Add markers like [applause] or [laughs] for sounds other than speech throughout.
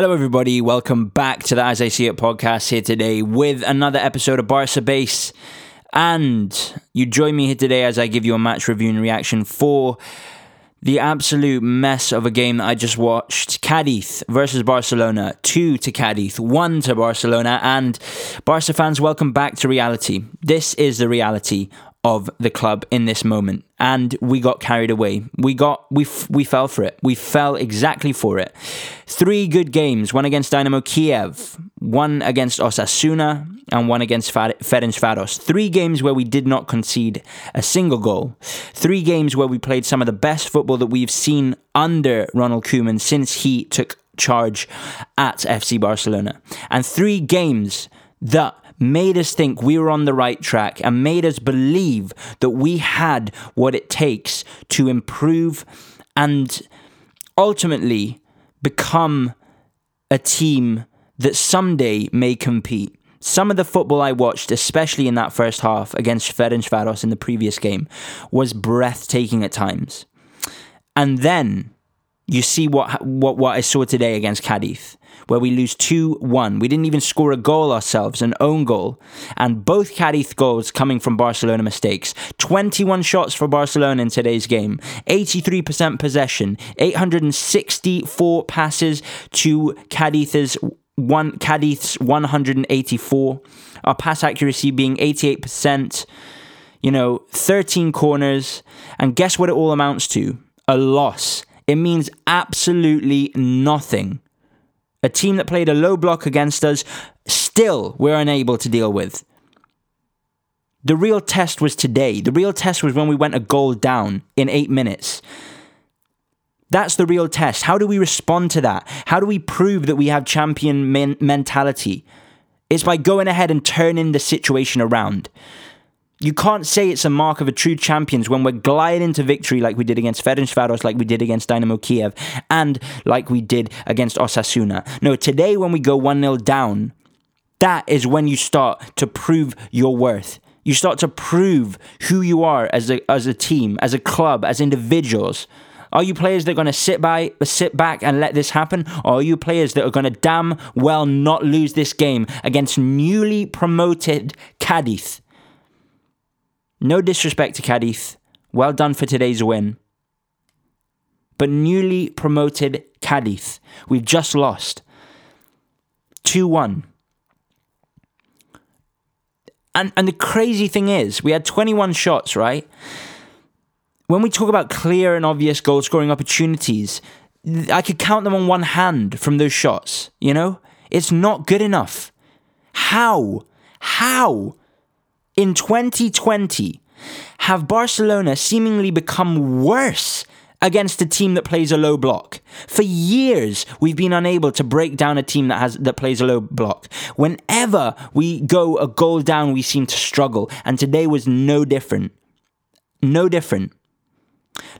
Hello, everybody. Welcome back to the As I See It podcast here today with another episode of Barca Base. And you join me here today as I give you a match review and reaction for the absolute mess of a game that I just watched. Cadiz versus Barcelona. Two to Cadiz, one to Barcelona. And Barca fans, welcome back to reality. This is the reality of the club in this moment. And we got carried away. We got we f- we fell for it. We fell exactly for it. Three good games. One against Dynamo Kiev one against Osasuna and one against Ferencvaros three games where we did not concede a single goal. Three games where we played some of the best football that we've seen under Ronald Koeman since he took charge at FC Barcelona. And three games that made us think we were on the right track and made us believe that we had what it takes to improve and ultimately become a team that someday may compete. Some of the football I watched, especially in that first half against Ferencvaros in the previous game, was breathtaking at times. And then you see what what what I saw today against Cadiz where we lose 2 1. We didn't even score a goal ourselves, an own goal. And both Cadiz goals coming from Barcelona mistakes. 21 shots for Barcelona in today's game, 83% possession, 864 passes to Cadiz's one Cadiz's 184. Our pass accuracy being 88%. You know, 13 corners. And guess what it all amounts to? A loss. It means absolutely nothing a team that played a low block against us, still we're unable to deal with. The real test was today. The real test was when we went a goal down in eight minutes. That's the real test. How do we respond to that? How do we prove that we have champion men- mentality? It's by going ahead and turning the situation around. You can't say it's a mark of a true champions when we're gliding into victory like we did against Ferencvaros, like we did against Dynamo Kiev, and like we did against Osasuna. No, today when we go 1 0 down, that is when you start to prove your worth. You start to prove who you are as a, as a team, as a club, as individuals. Are you players that are going to sit by, sit back and let this happen, or are you players that are going to damn well not lose this game against newly promoted Cadiz? No disrespect to Cadiz. Well done for today's win. But newly promoted Cadiz, we've just lost 2 1. And, and the crazy thing is, we had 21 shots, right? When we talk about clear and obvious goal scoring opportunities, I could count them on one hand from those shots, you know? It's not good enough. How? How in 2020 have Barcelona seemingly become worse against a team that plays a low block. For years, we've been unable to break down a team that has that plays a low block. Whenever we go a goal down, we seem to struggle, and today was no different. No different.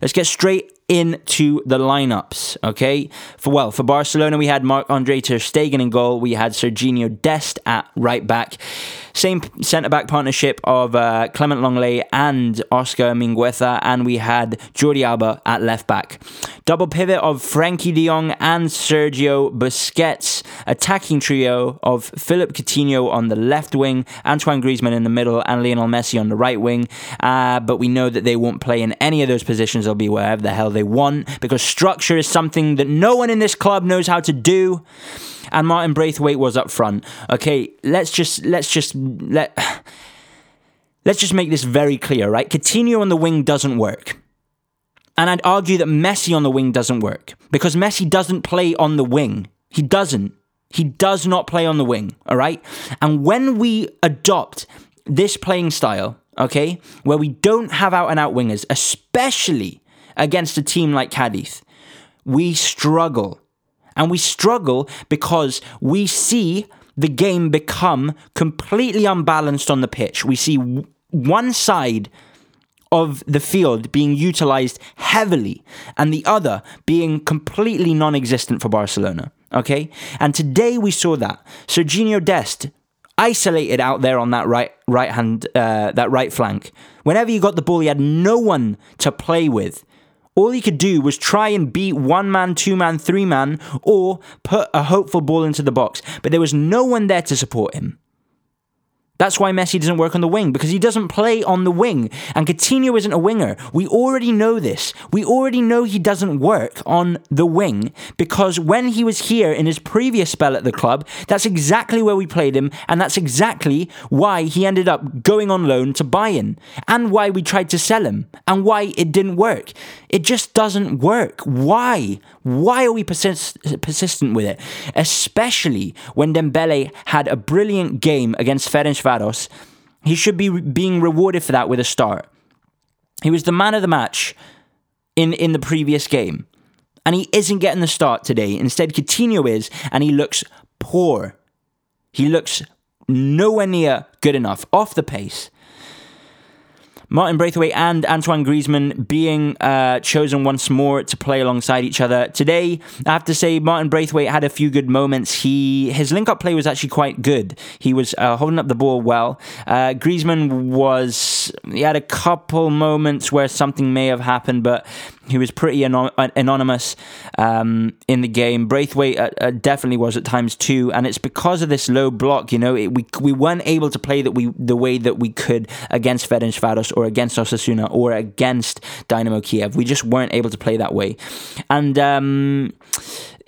Let's get straight into the lineups, okay? For well, for Barcelona, we had Marc Andre Ter Stegen in goal. We had Serginho Dest at right back. Same centre back partnership of uh, Clement Lenglet and Oscar Mingueza, and we had Jordi Alba at left back. Double pivot of Frankie de Jong and Sergio Busquets. Attacking trio of Philip Coutinho on the left wing, Antoine Griezmann in the middle, and Lionel Messi on the right wing. Uh, but we know that they won't play in any of those positions. They'll be wherever the hell they want because structure is something that no one in this club knows how to do. And Martin Braithwaite was up front. Okay, let's just let's just let [sighs] let's just make this very clear, right? Coutinho on the wing doesn't work. And I'd argue that Messi on the wing doesn't work because Messi doesn't play on the wing. He doesn't. He does not play on the wing, all right? And when we adopt this playing style, okay, where we don't have out and out wingers, especially against a team like Cadiz, we struggle. And we struggle because we see the game become completely unbalanced on the pitch. We see one side of the field being utilized heavily and the other being completely non existent for Barcelona. Okay? And today we saw that. Serginho Dest isolated out there on that right right hand uh, that right flank. Whenever you got the ball, he had no one to play with All he could do was try and beat one man, two man, three man, or put a hopeful ball into the box. But there was no one there to support him. That's why Messi doesn't work on the wing because he doesn't play on the wing. And Coutinho isn't a winger. We already know this. We already know he doesn't work on the wing because when he was here in his previous spell at the club, that's exactly where we played him. And that's exactly why he ended up going on loan to Bayern and why we tried to sell him and why it didn't work. It just doesn't work. Why? Why are we persist- persistent with it? Especially when Dembele had a brilliant game against Ferencvaros. He should be being rewarded for that with a start. He was the man of the match in, in the previous game. And he isn't getting the start today. Instead, Coutinho is, and he looks poor. He looks nowhere near good enough, off the pace. Martin Braithwaite and Antoine Griezmann being uh, chosen once more to play alongside each other. Today, I have to say, Martin Braithwaite had a few good moments. He His link up play was actually quite good. He was uh, holding up the ball well. Uh, Griezmann was, he had a couple moments where something may have happened, but he was pretty anon- anonymous um, in the game. Braithwaite uh, uh, definitely was at times too, and it's because of this low block. You know, it, we we weren't able to play that we the way that we could against Ferencvaros or against Osasuna or against Dynamo Kiev. We just weren't able to play that way, and. Um,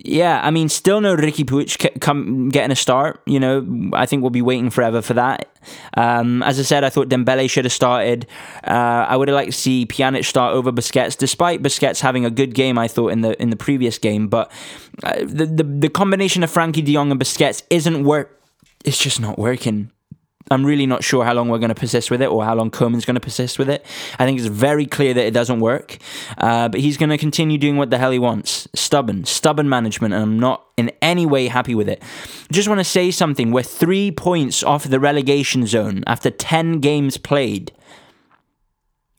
yeah, I mean, still no Riqui Puig come getting a start. You know, I think we'll be waiting forever for that. Um, as I said, I thought Dembele should have started. Uh, I would have liked to see Pjanic start over Busquets, despite Busquets having a good game. I thought in the in the previous game, but uh, the, the the combination of Frankie De Jong and Busquets isn't work. It's just not working. I'm really not sure how long we're going to persist with it or how long Koeman's going to persist with it. I think it's very clear that it doesn't work. Uh, but he's going to continue doing what the hell he wants. Stubborn, stubborn management, and I'm not in any way happy with it. Just want to say something. We're three points off the relegation zone after 10 games played.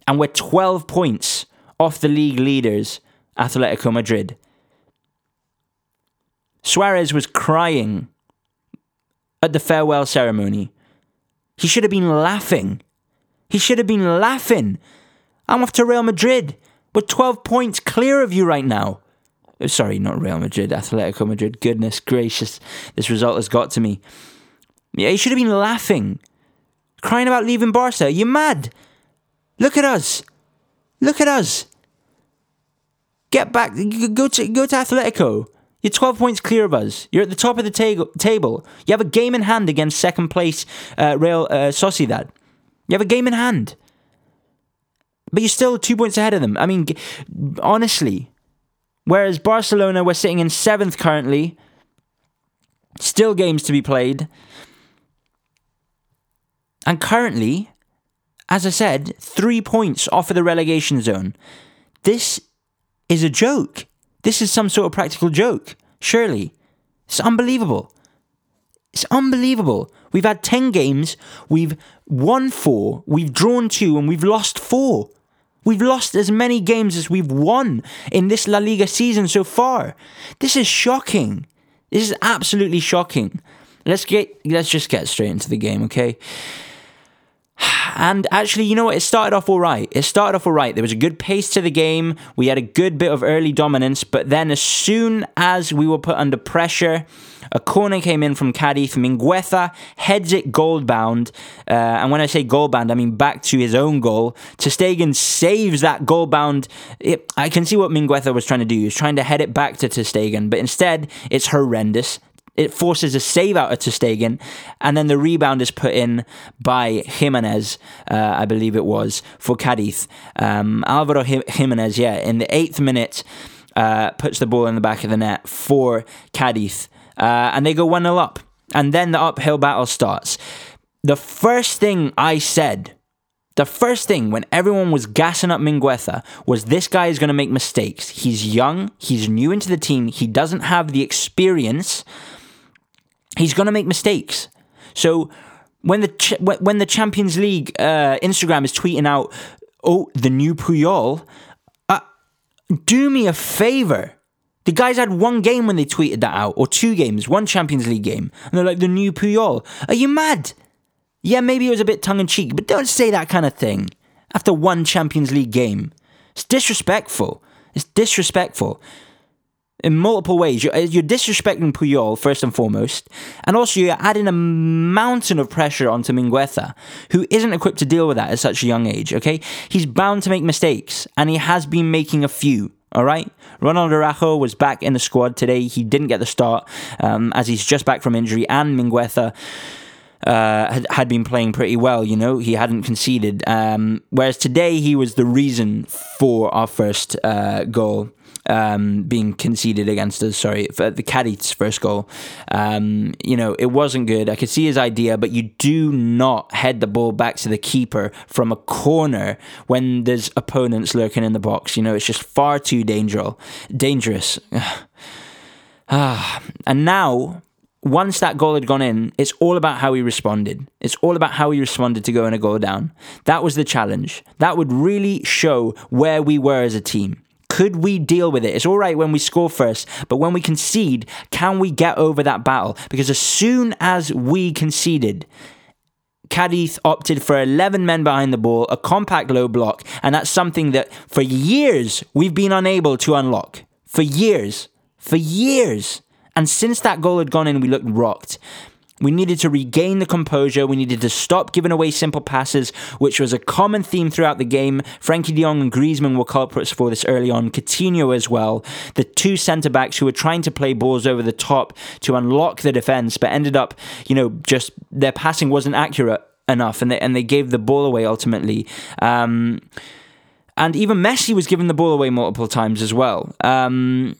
And we're 12 points off the league leaders, Atletico Madrid. Suarez was crying at the farewell ceremony he should have been laughing. He should have been laughing. I'm off to Real Madrid. We're 12 points clear of you right now. Oh, sorry, not Real Madrid, Atletico Madrid. Goodness gracious, this result has got to me. Yeah, he should have been laughing. Crying about leaving Barca. You mad? Look at us. Look at us. Get back. Go to go to Atletico. You're 12 points clear of us. You're at the top of the ta- table. You have a game in hand against second place uh, Real uh, Sociedad. You have a game in hand. But you're still two points ahead of them. I mean, honestly. Whereas Barcelona, we're sitting in seventh currently. Still games to be played. And currently, as I said, three points off of the relegation zone. This is a joke. This is some sort of practical joke. Surely. It's unbelievable. It's unbelievable. We've had 10 games, we've won four, we've drawn two, and we've lost four. We've lost as many games as we've won in this La Liga season so far. This is shocking. This is absolutely shocking. Let's get let's just get straight into the game, okay? [sighs] And actually, you know what? It started off all right. It started off all right. There was a good pace to the game. We had a good bit of early dominance. But then, as soon as we were put under pressure, a corner came in from Cadiz. Mingueza heads it goal bound. Uh, and when I say goal bound, I mean back to his own goal. ter Stegen saves that goal bound. It, I can see what Mingueza was trying to do. He was trying to head it back to ter Stegen, but instead, it's horrendous. It forces a save out of ter Stegen, and then the rebound is put in by Jimenez, uh, I believe it was, for Cadiz. Um, Alvaro Jimenez, yeah, in the eighth minute, uh, puts the ball in the back of the net for Cadiz, uh, and they go 1 0 up. And then the uphill battle starts. The first thing I said the first thing when everyone was gassing up Mingueza was this guy is going to make mistakes. He's young, he's new into the team, he doesn't have the experience he's going to make mistakes. So when the ch- when the Champions League uh, Instagram is tweeting out, "Oh, the new Puyol," uh, do me a favor. The guys had one game when they tweeted that out, or two games, one Champions League game, and they're like, "The new Puyol." Are you mad? Yeah, maybe it was a bit tongue in cheek, but don't say that kind of thing after one Champions League game. It's disrespectful. It's disrespectful in multiple ways. You're, you're, disrespecting Puyol, first and foremost, and also you're adding a mountain of pressure onto Mingueza, who isn't equipped to deal with that at such a young age, okay? He's bound to make mistakes, and he has been making a few. All right. Ronald Araujo was back in the squad today. He didn't get the start um, as he's just back from injury, and Mingueza uh, had, had been playing pretty well. You know, he hadn't conceded. Um, whereas today, he was the reason for our first uh, goal um, being conceded against us. Sorry, the Cadiz's first goal. Um, you know, it wasn't good. I could see his idea, but you do not head the ball back to the keeper from a corner when there's opponents lurking in the box. You know, it's just far too dangerous. Dangerous. [sighs] ah, and now once that goal had gone in, it's all about how he responded. It's all about how he responded to going a goal down. That was the challenge. That would really show where we were as a team. Could we deal with it? It's all right when we score first, but when we concede, can we get over that battle? Because as soon as we conceded, Cadiz opted for 11 men behind the ball, a compact low block, and that's something that for years we've been unable to unlock. For years. For years. And since that goal had gone in, we looked rocked. We needed to regain the composure. We needed to stop giving away simple passes, which was a common theme throughout the game. Frankie de Jong and Griezmann were culprits for this early on. Coutinho as well. The two centre backs who were trying to play balls over the top to unlock the defence, but ended up, you know, just their passing wasn't accurate enough, and they and they gave the ball away ultimately. Um, and even Messi was given the ball away multiple times as well. Um,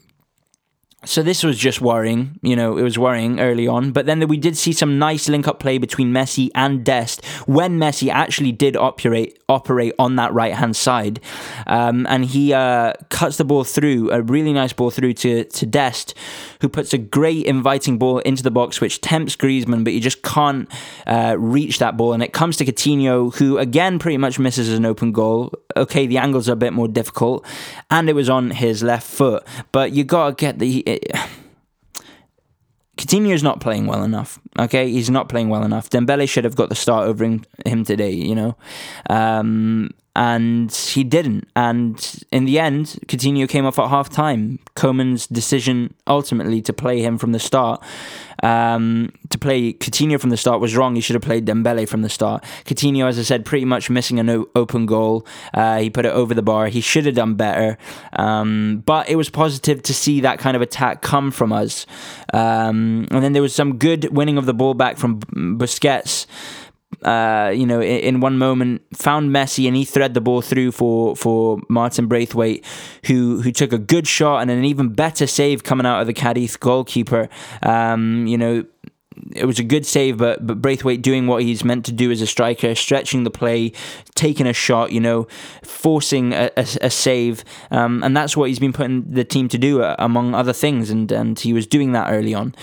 so this was just worrying, you know, it was worrying early on. But then we did see some nice link-up play between Messi and Dest when Messi actually did operate operate on that right-hand side, um, and he uh, cuts the ball through a really nice ball through to to Dest, who puts a great inviting ball into the box, which tempts Griezmann, but he just can't uh, reach that ball, and it comes to Coutinho, who again pretty much misses an open goal. Okay, the angles are a bit more difficult, and it was on his left foot, but you gotta get the it, Coutinho's not playing well enough. Okay, he's not playing well enough. Dembele should have got the start over him, him today. You know, um, and he didn't. And in the end, Coutinho came off at half time. Koeman's decision ultimately to play him from the start, um, play Coutinho from the start was wrong. He should have played Dembele from the start. Coutinho, as I said, pretty much missing an o- open goal. Uh, he put it over the bar. He should have done better. Um, but it was positive to see that kind of attack come from us. Um, and then there was some good winning of the ball back from Busquets uh, you know, in, one moment found Messi and he thread the ball through for for Martin Braithwaite, who who took a good shot and an even better save coming out of the Cadiz goalkeeper. Um, you know, it was a good save, but but Braithwaite doing what he's meant to do as a striker, stretching the play, taking a shot, you know, forcing a, a, a save, um, and that's what he's been putting the team to do, uh, among other things, and and he was doing that early on.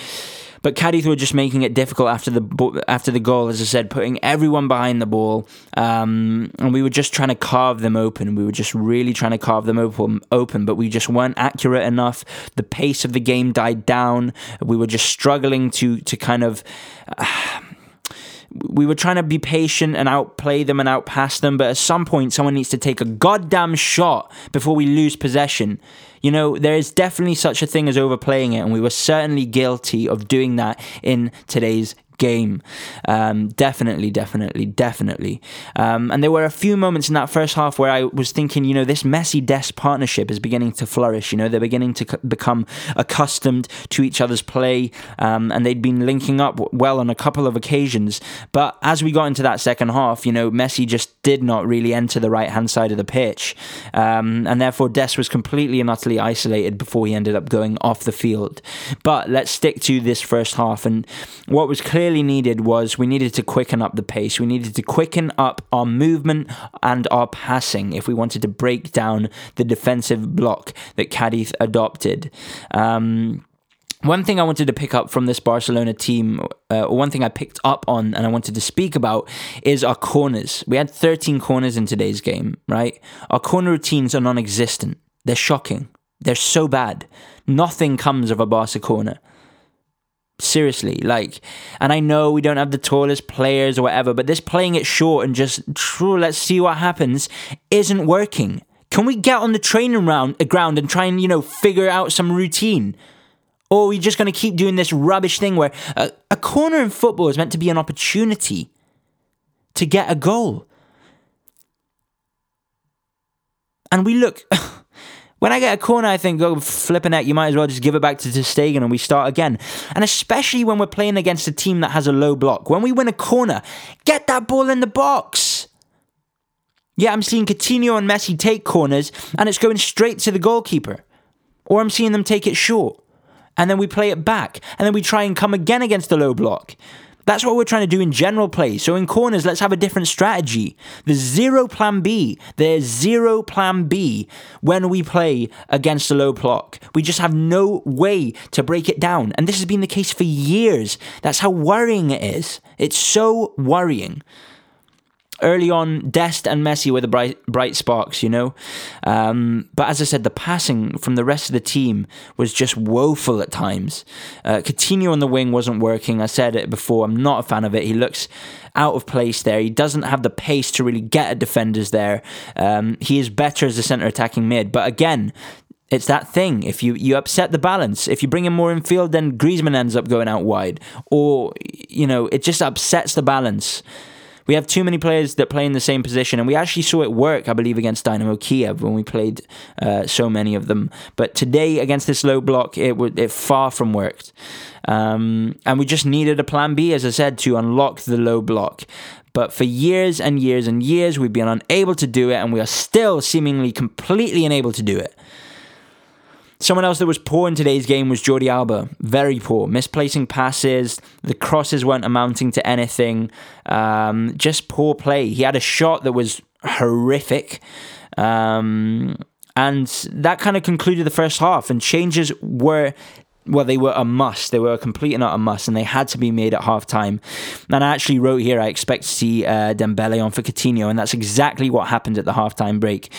But Cadiz were just making it difficult after the after the goal, as I said, putting everyone behind the ball, um, and we were just trying to carve them open. We were just really trying to carve them open, open, but we just weren't accurate enough. The pace of the game died down. We were just struggling to to kind of. Uh, we were trying to be patient and outplay them and outpass them, but at some point, someone needs to take a goddamn shot before we lose possession. You know, there is definitely such a thing as overplaying it, and we were certainly guilty of doing that in today's game. Um, definitely, definitely, definitely. Um, and there were a few moments in that first half where I was thinking, you know, this Messi Dest partnership is beginning to flourish. You know, they're beginning to c- become accustomed to each other's play, um, and they'd been linking up well on a couple of occasions. But as we got into that second half, you know, Messi just did not really enter the right hand side of the pitch, um, and therefore Des was completely and utterly isolated before he ended up going off the field. But let's stick to this first half, and what was clear really needed was we needed to quicken up the pace. We needed to quicken up our movement and our passing if we wanted to break down the defensive block that Cadiz adopted. Um, one thing I wanted to pick up from this Barcelona team, uh, one thing I picked up on and I wanted to speak about, is our corners. We had 13 corners in today's game, right? Our corner routines are non existent. They're shocking. They're so bad. Nothing comes of a Barca corner. Seriously, like, and I know we don't have the tallest players or whatever, but this playing it short and just, let's see what happens, isn't working. Can we get on the training round, uh, ground and try and, you know, figure out some routine? Or are we just going to keep doing this rubbish thing where a, a corner in football is meant to be an opportunity to get a goal? And we look. [laughs] When I get a corner, I think, oh, flipping out, you might as well just give it back to Ter Stegen and we start again. And especially when we're playing against a team that has a low block. When we win a corner, get that ball in the box. Yeah, I'm seeing Coutinho and Messi take corners and it's going straight to the goalkeeper. Or I'm seeing them take it short. And then we play it back. And then we try and come again against the low block. That's what we're trying to do in general play. So in corners, let's have a different strategy. There's zero plan B. There's zero plan B when we play against a low block. We just have no way to break it down. And this has been the case for years. That's how worrying it is. It's so worrying early on, Dest and Messi were the bright bright sparks, you know. Um, but as I said, the passing from the rest of the team was just woeful at times. Uh, Coutinho on the wing wasn't working. I said it before. I'm not a fan of it. He looks out of place there. He doesn't have the pace to really get at defenders there. Um, he is better as a centre attacking mid, but again. It's that thing. If you, you upset the balance, if you bring him more in field, then Griezmann ends up going out wide. Or, you know, it just upsets the balance. We have too many players that play in the same position, and we actually saw it work, I believe, against Dynamo Kiev when we played uh, so many of them. But today, against this low block, it would it far from worked. Um, and we just needed a plan B, as I said, to unlock the low block. But for years and years and years, we've been unable to do it, and we are still seemingly completely unable to do it. Someone else that was poor in today's game was Jordi Alba. Very poor. Misplacing passes. The crosses weren't amounting to anything. Um, just poor play. He had a shot that was horrific. Um, and that kind of concluded the first half. And changes were well, they were a must. They were a complete and utter must, and they had to be made at half time. And I actually wrote here, I expect to see uh, Dembele on for Coutinho, and that's exactly what happened at the halftime break.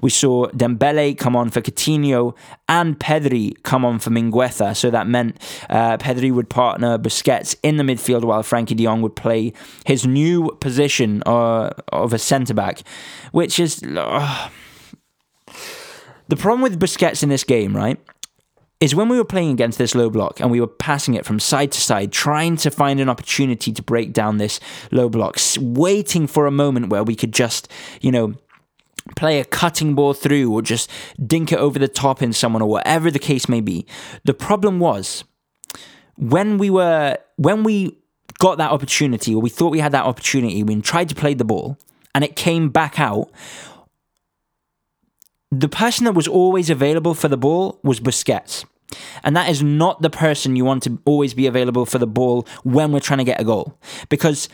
We saw Dembele come on for Coutinho and Pedri come on for Mingueza. So that meant uh, Pedri would partner Busquets in the midfield while Frankie de Jong would play his new position uh, of a centre back, which is. Uh, the problem with Busquets in this game, right? Is when we were playing against this low block and we were passing it from side to side, trying to find an opportunity to break down this low block, waiting for a moment where we could just, you know, play a cutting ball through or just dink it over the top in someone or whatever the case may be. The problem was when we were when we got that opportunity or we thought we had that opportunity, we tried to play the ball and it came back out the person that was always available for the ball was Busquets. And that is not the person you want to always be available for the ball when we're trying to get a goal. Because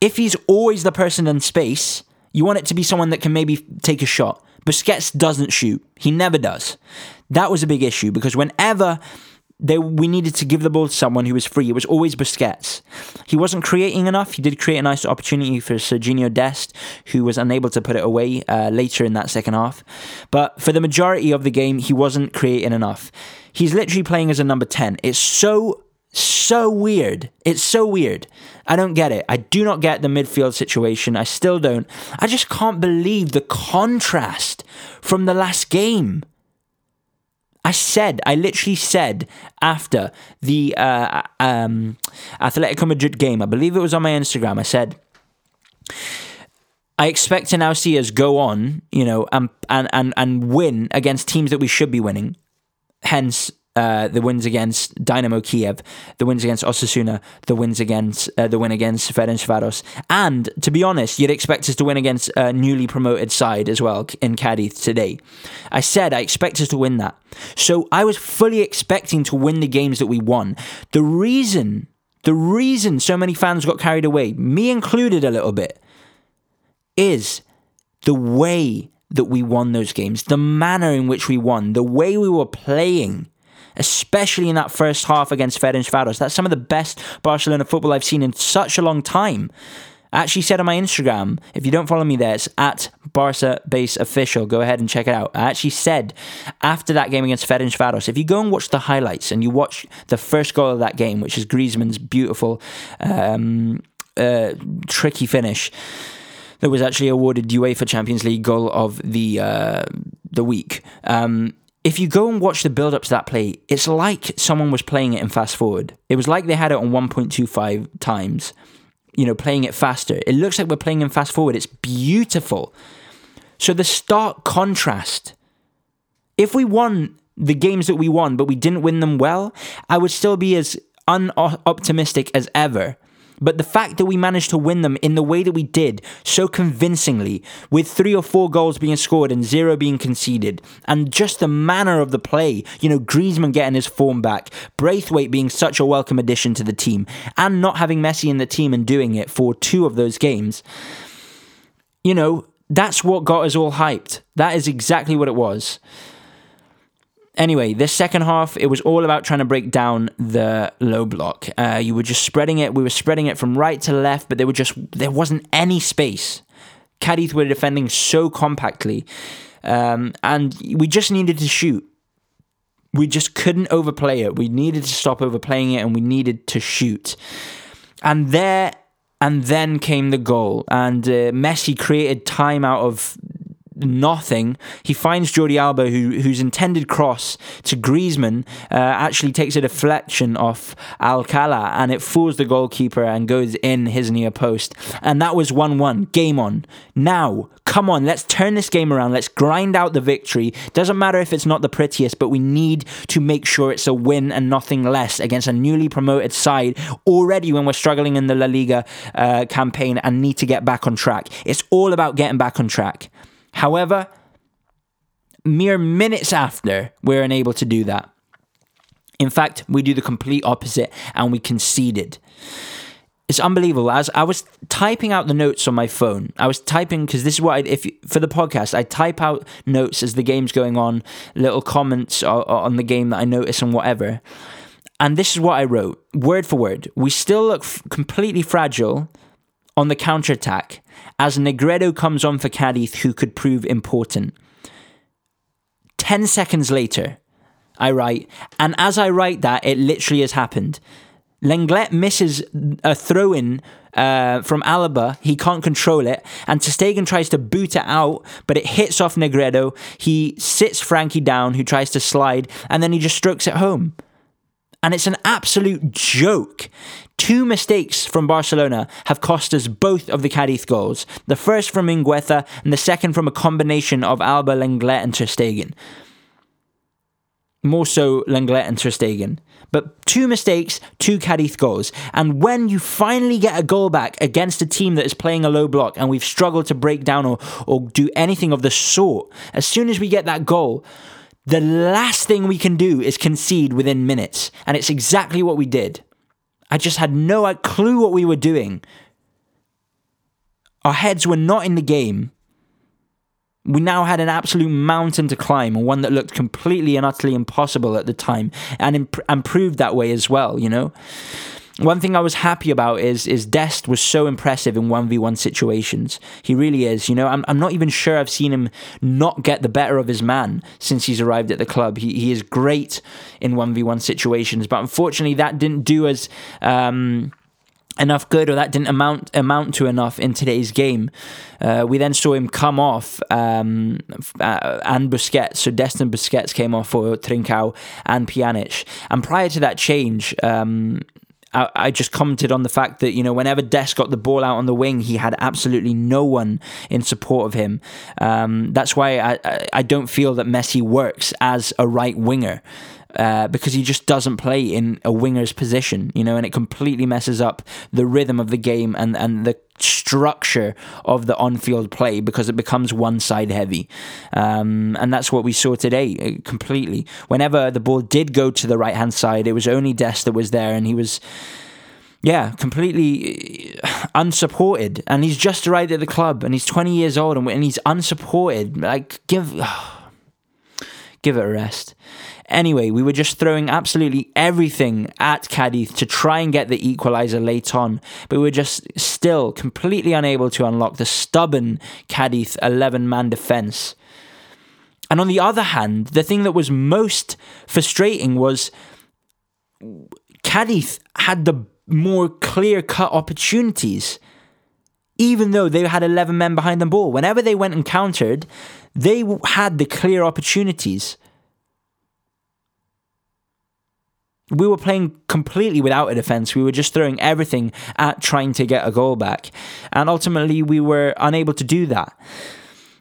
if he's always the person in space, you want it to be someone that can maybe take a shot. Busquets doesn't shoot. He never does. That was a big issue because whenever they, we needed to give the ball to someone who was free. It was always Busquets. He wasn't creating enough. He did create a nice opportunity for Serginho Dest, who was unable to put it away uh, later in that second half. But for the majority of the game, he wasn't creating enough. He's literally playing as a number 10. It's so, so weird. It's so weird. I don't get it. I do not get the midfield situation. I still don't. I just can't believe the contrast from the last game. I said, I literally said after the uh, um, Atletico Madrid game, I believe it was on my Instagram, I said, I expect to now see us go on, you know, and, and, and, and win against teams that we should be winning. Hence, uh, the wins against Dynamo Kiev, the wins against Osasuna, the wins against uh, the win against Ferencvaros, and to be honest, you'd expect us to win against a newly promoted side as well in Cadiz today. I said I expect us to win that, so I was fully expecting to win the games that we won. The reason, the reason so many fans got carried away, me included a little bit, is the way that we won those games, the manner in which we won, the way we were playing especially in that first half against Ferencvaros. That's some of the best Barcelona football I've seen in such a long time. I actually said on my Instagram, if you don't follow me there, it's at Barca Base Official. Go ahead and check it out. I actually said after that game against Ferencvaros, if you go and watch the highlights and you watch the first goal of that game, which is Griezmann's beautiful, um, uh, tricky finish, that was actually awarded UEFA Champions League goal of the uh, the week. Um, if you go and watch the build up to that play, it's like someone was playing it in fast forward. It was like they had it on 1.25 times, you know, playing it faster. It looks like we're playing in fast forward. It's beautiful. So the stark contrast. If we won the games that we won, but we didn't win them well, I would still be as unoptimistic as ever. But the fact that we managed to win them in the way that we did, so convincingly, with three or four goals being scored and zero being conceded, and just the manner of the play, you know, Griezmann getting his form back, Braithwaite being such a welcome addition to the team, and not having Messi in the team and doing it for two of those games, you know, that's what got us all hyped. That is exactly what it was. Anyway, this second half, it was all about trying to break down the low block. Uh, you were just spreading it. We were spreading it from right to left, but there were just there wasn't any space. Cadiz were defending so compactly, um, and we just needed to shoot. We just couldn't overplay it. We needed to stop overplaying it, and we needed to shoot. And there and then came the goal, and uh, Messi created time out of nothing. He finds Jordi Alba, who, whose intended cross to Griezmann uh, actually takes a deflection off Alcala and it fools the goalkeeper and goes in his near post. And that was 1 1. Game on. Now, come on, let's turn this game around. Let's grind out the victory. Doesn't matter if it's not the prettiest, but we need to make sure it's a win and nothing less against a newly promoted side already when we're struggling in the La Liga uh, campaign and need to get back on track. It's all about getting back on track. However, mere minutes after, we're unable to do that. In fact, we do the complete opposite and we conceded. It's unbelievable. As I was typing out the notes on my phone, I was typing because this is what I, if for the podcast, I type out notes as the game's going on, little comments on the game that I notice and whatever. And this is what I wrote, word for word. We still look f- completely fragile on the counter-attack as Negredo comes on for Cadiz who could prove important. 10 seconds later, I write, and as I write that, it literally has happened. Lenglet misses a throw in uh, from Alba. He can't control it. And ter Stegen tries to boot it out, but it hits off Negredo. He sits Frankie down, who tries to slide, and then he just strokes it home. And it's an absolute joke. Two mistakes from Barcelona have cost us both of the Cadiz goals. The first from Mingueza and the second from a combination of Alba, Lenglet and Ter Stegen. More so Lenglet and Ter Stegen. But two mistakes, two Cadiz goals. And when you finally get a goal back against a team that is playing a low block and we've struggled to break down or, or do anything of the sort, as soon as we get that goal, the last thing we can do is concede within minutes. And it's exactly what we did. I just had no clue what we were doing. Our heads were not in the game. We now had an absolute mountain to climb, one that looked completely and utterly impossible at the time, and imp- and proved that way as well. You know, one thing I was happy about is is Dest was so impressive in one v one situations. He really is. You know, I'm I'm not even sure I've seen him not get the better of his man since he's arrived at the club. He he is great in one v one situations, but unfortunately that didn't do as. Um, enough good or that didn't amount amount to enough in today's game. Uh, we then saw him come off um, uh, and Busquets, so Destin Busquets came off for Trincao and Pjanic. And prior to that change, um, I, just commented on the fact that you know whenever Des got the ball out on the wing, he had absolutely no one in support of him. Um, that's why I, I don't feel that Messi works as a right winger. Uh, because he just doesn't play in a winger's position, you know, and it completely messes up the rhythm of the game and, and the structure of the on-field play because it becomes one-side heavy, um, and that's what we saw today uh, completely. Whenever the ball did go to the right-hand side, it was only Des that was there, and he was yeah, completely uh, unsupported. And he's just arrived at the club and he's 20 years old and, he's unsupported. Like, give, [sighs] give it a rest. Anyway, we were just throwing absolutely everything at Cadiz to try and get the equaliser late on, but we were just still completely unable to unlock the stubborn Cadiz 11 man defence. And on the other hand, the thing that was most frustrating was Cadiz had the more clear cut opportunities, even though they had 11 men behind the ball. Whenever they went and countered, They had the clear opportunities. We were playing completely without a defense. We were just throwing everything at trying to get a goal back. And ultimately, we were unable to do that.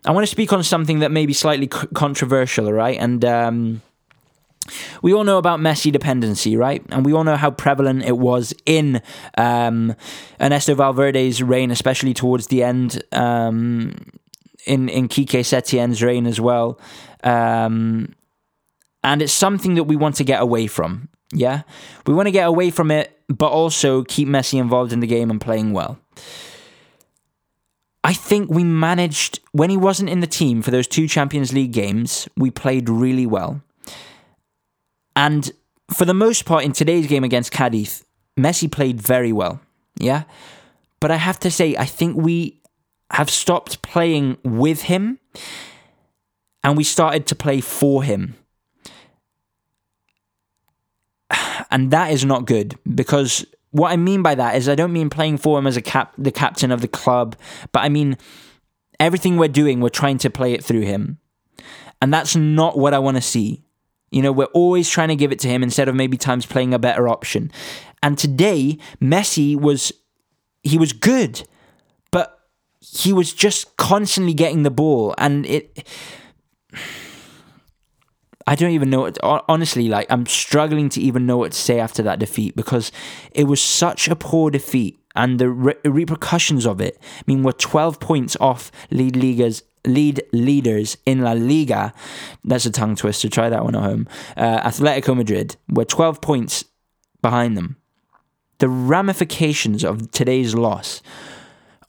I want to speak on something that may be slightly controversial, right? And um, we all know about Messi dependency, right? And we all know how prevalent it was in um, Ernesto Valverde's reign, especially towards the end. Um, in in Kike Setien's reign as well, um, and it's something that we want to get away from. Yeah, we want to get away from it, but also keep Messi involved in the game and playing well. I think we managed when he wasn't in the team for those two Champions League games. We played really well. And for the most part, in today's game against Cadiz, Messi played very well. Yeah. But I have to say, I think we have stopped playing with him and we started to play for him. And that is not good because what I mean by that is I don't mean playing for him as a cap the captain of the club, but I mean everything we're doing, we're trying to play it through him. And that's not what I want to see. You know, we're always trying to give it to him instead of maybe times playing a better option. And today, Messi was he was good, but he was just constantly getting the ball and it I don't even know what, honestly like I'm struggling to even know what to say after that defeat because it was such a poor defeat and the re- repercussions of it I mean we're 12 points off lead leaguers lead leaders in La Liga. That's a tongue twister. Try that one at home. Uh, Atletico Madrid. We're 12 points behind them. The ramifications of today's loss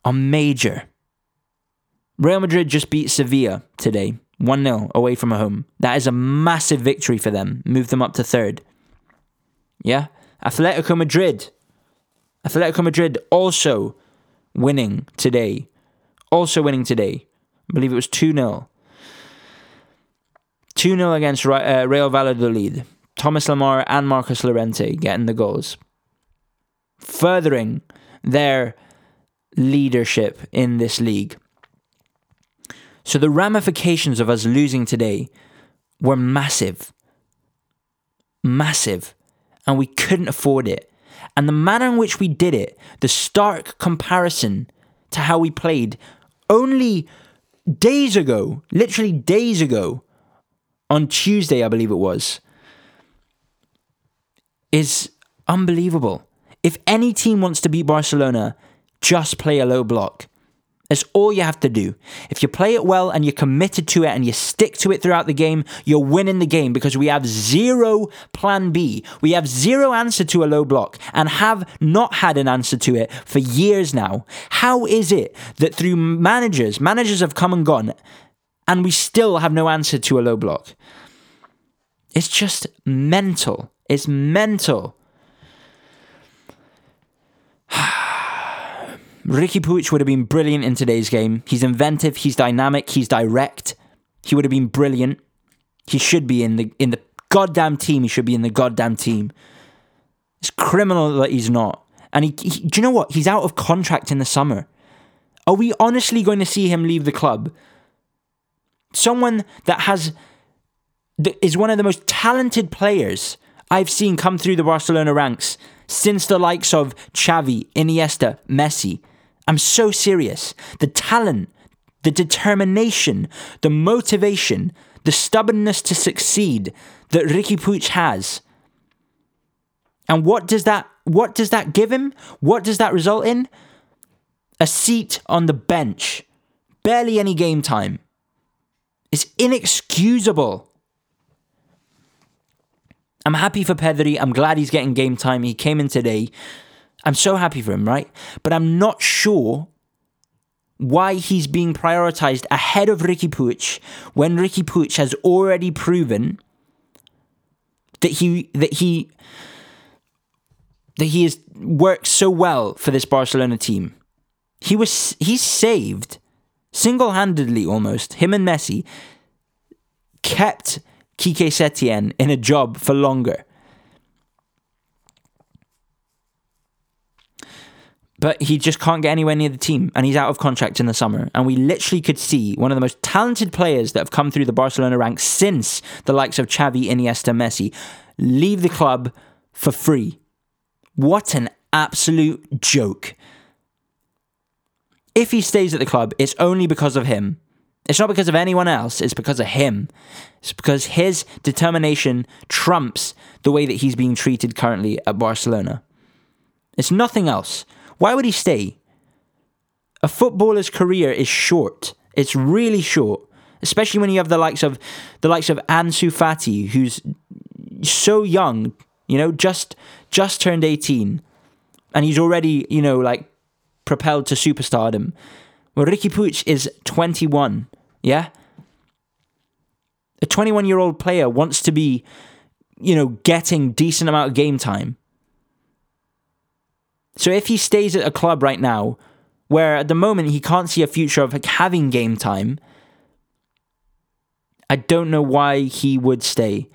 are major. Real Madrid just beat Sevilla today, 1 0 away from home. That is a massive victory for them. Move them up to third. Yeah? Atletico Madrid. Atletico Madrid also winning today. Also winning today. I believe it was 2 0. 2 0 against uh, Real Valladolid. Thomas Lemar and Marcos Llorente getting the goals, furthering their leadership in this league. So the ramifications of us losing today were massive. Massive. And we couldn't afford it. And the manner in which we did it, the stark comparison to how we played, only days ago, literally days ago, on Tuesday, I believe it was, is unbelievable. If any team wants to beat Barcelona, just play a low block. That's all you have to do. If you play it well and you're committed to it and you stick to it throughout the game, you're winning the game because we have zero plan B. We have zero answer to a low block and have not had an answer to it for years now. How is it that through managers, managers have come and gone, and we still have no answer to a low block? It's just mental. It's mental. Riqui Puig would have been brilliant in today's game. He's inventive, he's dynamic, he's direct. He would have been brilliant. He should be in the in the goddamn team. He should be in the goddamn team. It's criminal that he's not. And he, he do you know what? He's out of contract in the summer. Are we honestly going to see him leave the club? Someone that has that is one of the most talented players I've seen come through the Barcelona ranks since the likes of Xavi, Iniesta, Messi. I'm so serious. The talent, the determination, the motivation, the stubbornness to succeed that Riqui Puig has. And what does that what does that give him? What does that result in? A seat on the bench. Barely any game time. It's inexcusable. I'm happy for Pedri. I'm glad he's getting game time. He came in today. I'm so happy for him, right? But I'm not sure why he's being prioritized ahead of Riqui Puig when Riqui Puig has already proven that he that he that he has worked so well for this Barcelona team. He was he's saved single-handedly almost him and Messi kept Kike Setien in a job for longer. But he just can't get anywhere near the team and he's out of contract in the summer. And we literally could see one of the most talented players that have come through the Barcelona ranks since the likes of Xavi, Iniesta, Messi leave the club for free. What an absolute joke. If he stays at the club, it's only because of him. It's not because of anyone else, it's because of him. It's because his determination trumps the way that he's being treated currently at Barcelona. It's nothing else. Why would he stay? A footballer's career is short. It's really short, especially when you have the likes of the likes of Ansu Fati, who's so young, you know, just just turned 18 and he's already, you know, like propelled to superstardom. Well, Riqui Puig is 21, yeah? A 21 year old player wants to be, you know, getting decent amount of game time. So if he stays at a club right now, where at the moment he can't see a future of having game time, I don't know why he would stay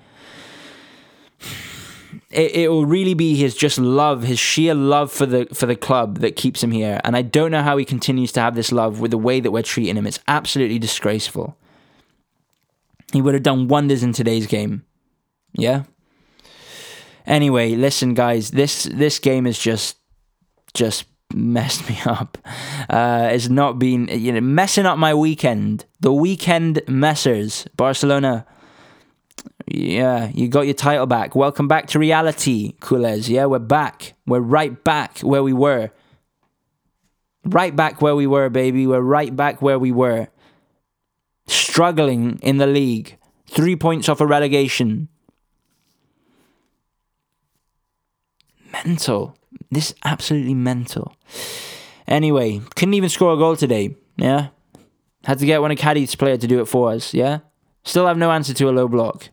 it, it will really be his just love, his sheer love for the for the club that keeps him here. And I don't know how he continues to have this love with the way that we're treating him. It's absolutely disgraceful. He would have done wonders in today's game. Yeah. Anyway, listen, guys. This this game is just just messed me [laughs] up. Uh, it's not been you know messing up my weekend. The weekend messers. Barcelona yeah, you got your title back. Welcome back to reality, Culés. Yeah, we're back. We're right back where we were. Right back where we were, baby. We're right back where we were. Struggling in the league. Three points off a relegation. Mental. This is absolutely mental. Anyway, couldn't even score a goal today. Yeah. Had to get one of Cadiz's player to do it for us. Yeah. Still have no answer to a low block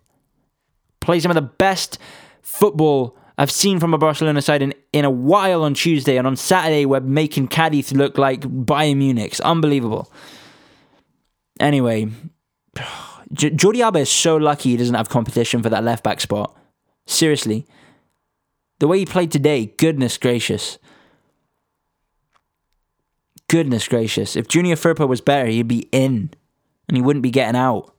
play some of the best football I've seen from a Barcelona side in, in a while on Tuesday, and on Saturday we're making Cadiz look like Bayern Munich. It's unbelievable. Anyway, [sighs] Jordi Alba is so lucky he doesn't have competition for that left back spot. Seriously. The way he played today, goodness gracious. Goodness gracious. If Junior Firpo was better, he'd be in and he wouldn't be getting out.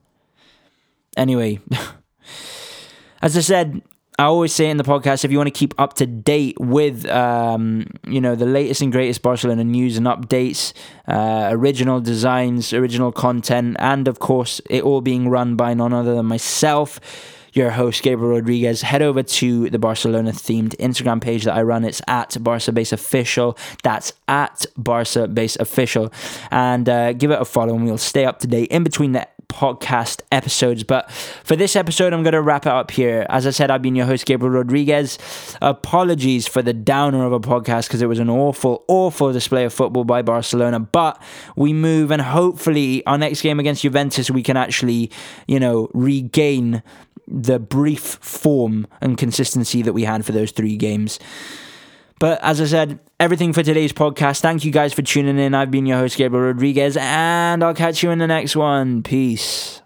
Anyway. [laughs] As I said, I always say in the podcast, if you want to keep up to date with, um, you know, the latest and greatest Barcelona news and updates, uh, original designs, original content, and of course, it all being run by none other than myself, your host Gabriel Rodriguez, head over to the Barcelona themed Instagram page that I run. It's at Barca Base Official. That's at Barca Base Official, and uh, give it a follow, and we'll stay up to date in between the podcast episodes. But for this episode, I'm going to wrap it up here. As I said, I've been your host, Gabriel Rodriguez. Apologies for the downer of a podcast because it was an awful, awful display of football by Barcelona. But we move, and hopefully, our next game against Juventus, we can actually, you know, regain the brief form and consistency that we had for those three games. But as I said, everything for today's podcast. Thank you guys for tuning in. I've been your host, Gabriel Rodriguez, and I'll catch you in the next one. Peace.